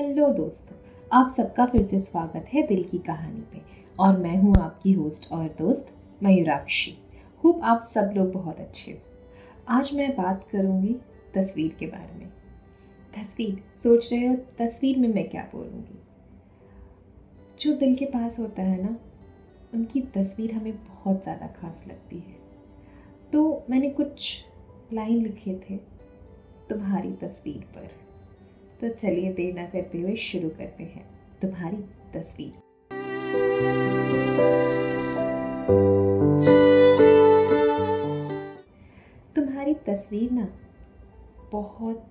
Hello दोस्तों, आप सबका फिर से स्वागत है दिल की कहानी पे। और मैं हूँ आपकी होस्ट और दोस्त मयूराक्षी। होप आप सब लोग बहुत अच्छे हो। आज मैं बात करूँगी तस्वीर के बारे में। तस्वीर? सोच रहे हो तस्वीर में मैं क्या बोलूँगी? जो दिल के पास होता है ना, उनकी तस्वीर हमें बहुत ज़्यादा खास लगती है। तो मैंने कुछ लाइन लिखे थे तुम्हारी तस्वीर पर। तो चलिए देर ना करते हुए शुरू करते हैं तुम्हारी तस्वीर। तुम्हारी तस्वीर ना बहुत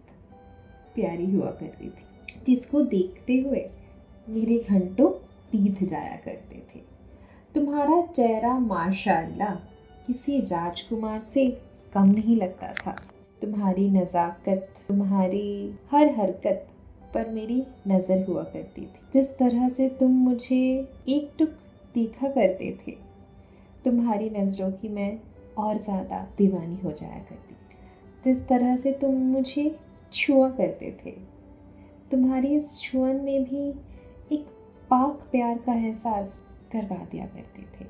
प्यारी हुआ करती थी, जिसको देखते हुए मेरे घंटों बीत जाया करते थे। तुम्हारा चेहरा माशाल्लाह किसी राजकुमार से कम नहीं लगता था। तुम्हारी नज़ाकत, तुम्हारी हर हरकत पर मेरी नज़र हुआ करती थी। जिस तरह से तुम मुझे एक टुक देखा करते थे, तुम्हारी नज़रों की मैं और ज़्यादा दीवानी हो जाया करती जिस तरह से तुम मुझे छुआ करते थे, तुम्हारी इस छुअन में भी एक पाक प्यार का एहसास करवा दिया करते थे।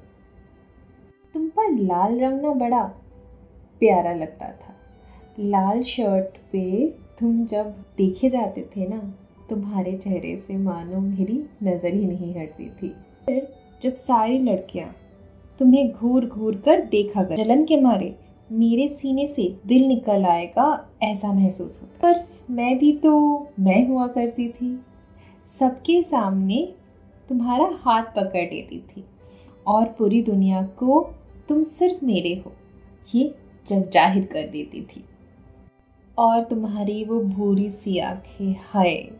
तुम पर लाल रंग ना बड़ा प्यारा लगता था। लाल शर्ट पे तुम जब देखे जाते थे ना तुम्हारे चेहरे से मानो मेरी नज़र ही नहीं हटती थी। फिर जब सारी लड़कियाँ तुम्हें घूर घूर कर देखा कर, जलन के मारे मेरे सीने से दिल निकल आएगा ऐसा महसूस होता। पर मैं भी तो मैं हुआ करती थी। सबके सामने तुम्हारा हाथ पकड़ लेती थी। और पूरी दुनिया को तुम सिर्फ़ मेरे हो, ये जब ज़ाहिर कर देती थी। और तुम्हारी वो भूरी सी आँखें हाय।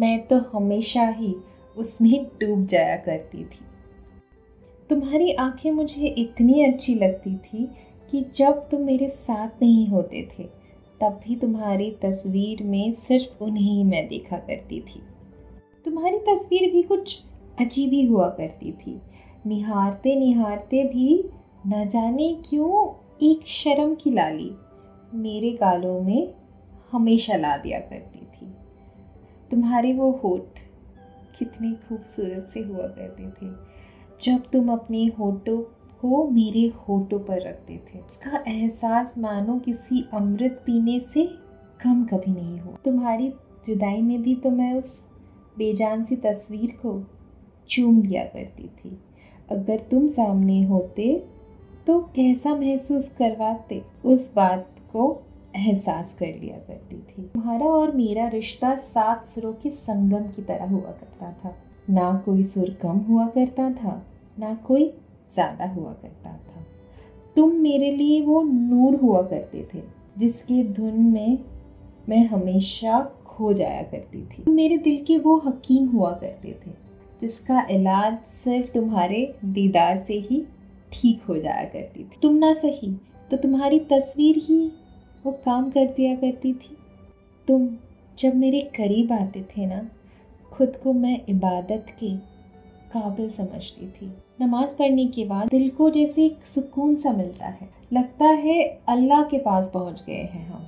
मैं तो हमेशा ही उसमें डूब जाया करती थी। तुम्हारी आँखें मुझे इतनी अच्छी लगती थी कि जब तुम मेरे साथ नहीं होते थे, तब भी तुम्हारी तस्वीर में सिर्फ़ उन्हें ही मैं देखा करती थी। तुम्हारी तस्वीर भी कुछ अजीब ही हुआ करती थी। निहारते निहारते भी न जाने क्यों एक शर्म की लाली मेरे गालों में हमेशा ला दिया करती थी। तुम्हारे वो होठ कितने खूबसूरत से हुआ करते थे, जब तुम अपने होठों को मेरे होठों पर रखते थे। उसका एहसास मानो किसी अमृत पीने से कम कभी नहीं हो। तुम्हारी जुदाई में भी तो मैं उस बेजान सी तस्वीर को चूम लिया करती थी। अगर तुम सामने होते तो कैसा महसूस करवाते? उस बात को एहसास कर लिया करती थी। तुम्हारा और मेरा रिश्ता सात सुरों के संगम की तरह हुआ करता था। ना कोई सुर कम हुआ करता था, ना कोई ज़्यादा हुआ करता था। तुम मेरे लिए वो नूर हुआ करते थे, जिसके धुन में मैं हमेशा खो जाया करती थी। मेरे दिल के वो हकीम हुआ करते थे, जिसका इलाज सिर्फ़ तुम्हारे दीदार से ही ठीक हो जाया करती थी। तुम ना सही तो तुम्हारी तस्वीर ही वो काम कर दिया करती थी। तुम जब मेरे करीब आते थे ना, खुद को मैं इबादत के काबिल समझती थी। नमाज़ पढ़ने के बाद दिल को जैसे एक सुकून सा मिलता है। लगता है अल्लाह के पास पहुँच गए हैं हम।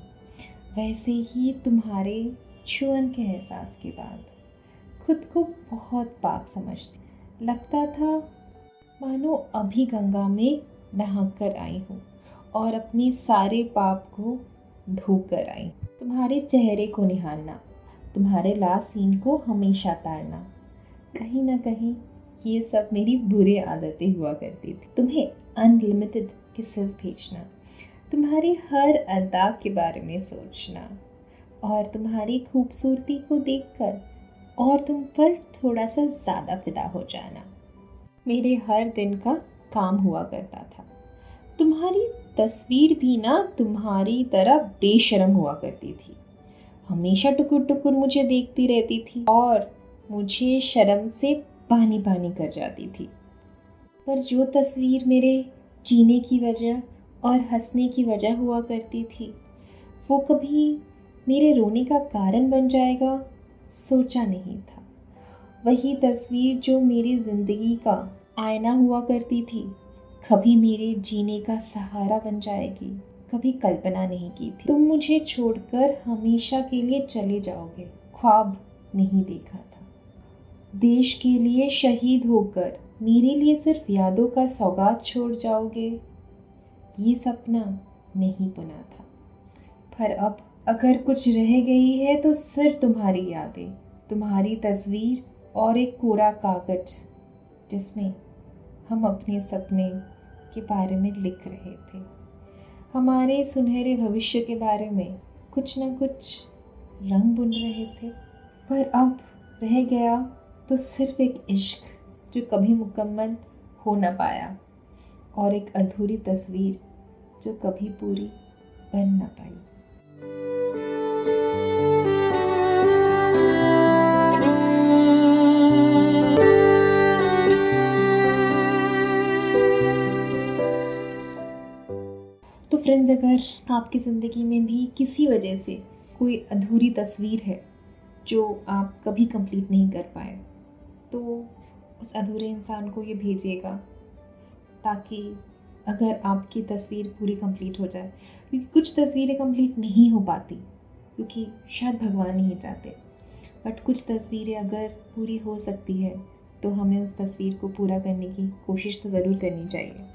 वैसे ही तुम्हारे छुअन के एहसास के बाद खुद को बहुत पाक समझती। लगता था, मानो अभी गंगा में नहा कर आई हूँ। और अपने सारे पाप को धोकर कर आई। तुम्हारे चेहरे को निहारना तुम्हारे लास्ट सीन को हमेशा तारना कहीं ना कहीं ये सब मेरी बुरे आदतें हुआ करती थी। तुम्हें अनलिमिटेड किसेस भेजना, तुम्हारी हर अदा के बारे में सोचना और तुम्हारी खूबसूरती को देखकर और तुम पर थोड़ा सा ज़्यादा फिदा हो जाना। मेरे हर दिन का काम हुआ करता था। तुम्हारी तस्वीर भी ना तुम्हारी तरह बेशरम हुआ करती थी। हमेशा टुकुर टुकुर मुझे देखती रहती थी और मुझे शर्म से पानी पानी कर जाती थी। पर जो तस्वीर मेरे जीने की वजह और हंसने की वजह हुआ करती थी, वो कभी मेरे रोने का कारण बन जाएगा, सोचा नहीं था। वही तस्वीर जो मेरी ज़िंदगी का आईना हुआ करती थी कभी मेरे जीने का सहारा बन जाएगी, कभी कल्पना नहीं की थी। तुम मुझे छोड़कर हमेशा के लिए चले जाओगे, ख्वाब नहीं देखा था। देश के लिए शहीद होकर मेरे लिए सिर्फ़ यादों का सौगात छोड़ जाओगे, ये सपना नहीं बना था। पर अब अगर कुछ रह गई है तो सिर्फ़ तुम्हारी यादें, तुम्हारी तस्वीर और एक कोरा कागज़ जिसमें हम अपने सपने के बारे में लिख रहे थे। हमारे सुनहरे भविष्य के बारे में कुछ ना कुछ रंग बुन रहे थे। पर अब रह गया तो सिर्फ़ एक इश्क जो कभी मुकम्मल हो ना पाया और एक अधूरी तस्वीर जो कभी पूरी बन ना पाई। अगर आपकी ज़िंदगी में भी किसी वजह से कोई अधूरी तस्वीर है जो आप कभी कंप्लीट नहीं कर पाए तो उस अधूरे इंसान को ये भेजिएगा ताकि अगर आपकी तस्वीर पूरी कंप्लीट हो जाए। क्योंकि कुछ तस्वीरें कंप्लीट नहीं हो पाती, क्योंकि शायद भगवान नहीं चाहते। बट कुछ तस्वीरें अगर पूरी हो सकती है तो हमें उस तस्वीर को पूरा करने की कोशिश तो ज़रूर करनी चाहिए।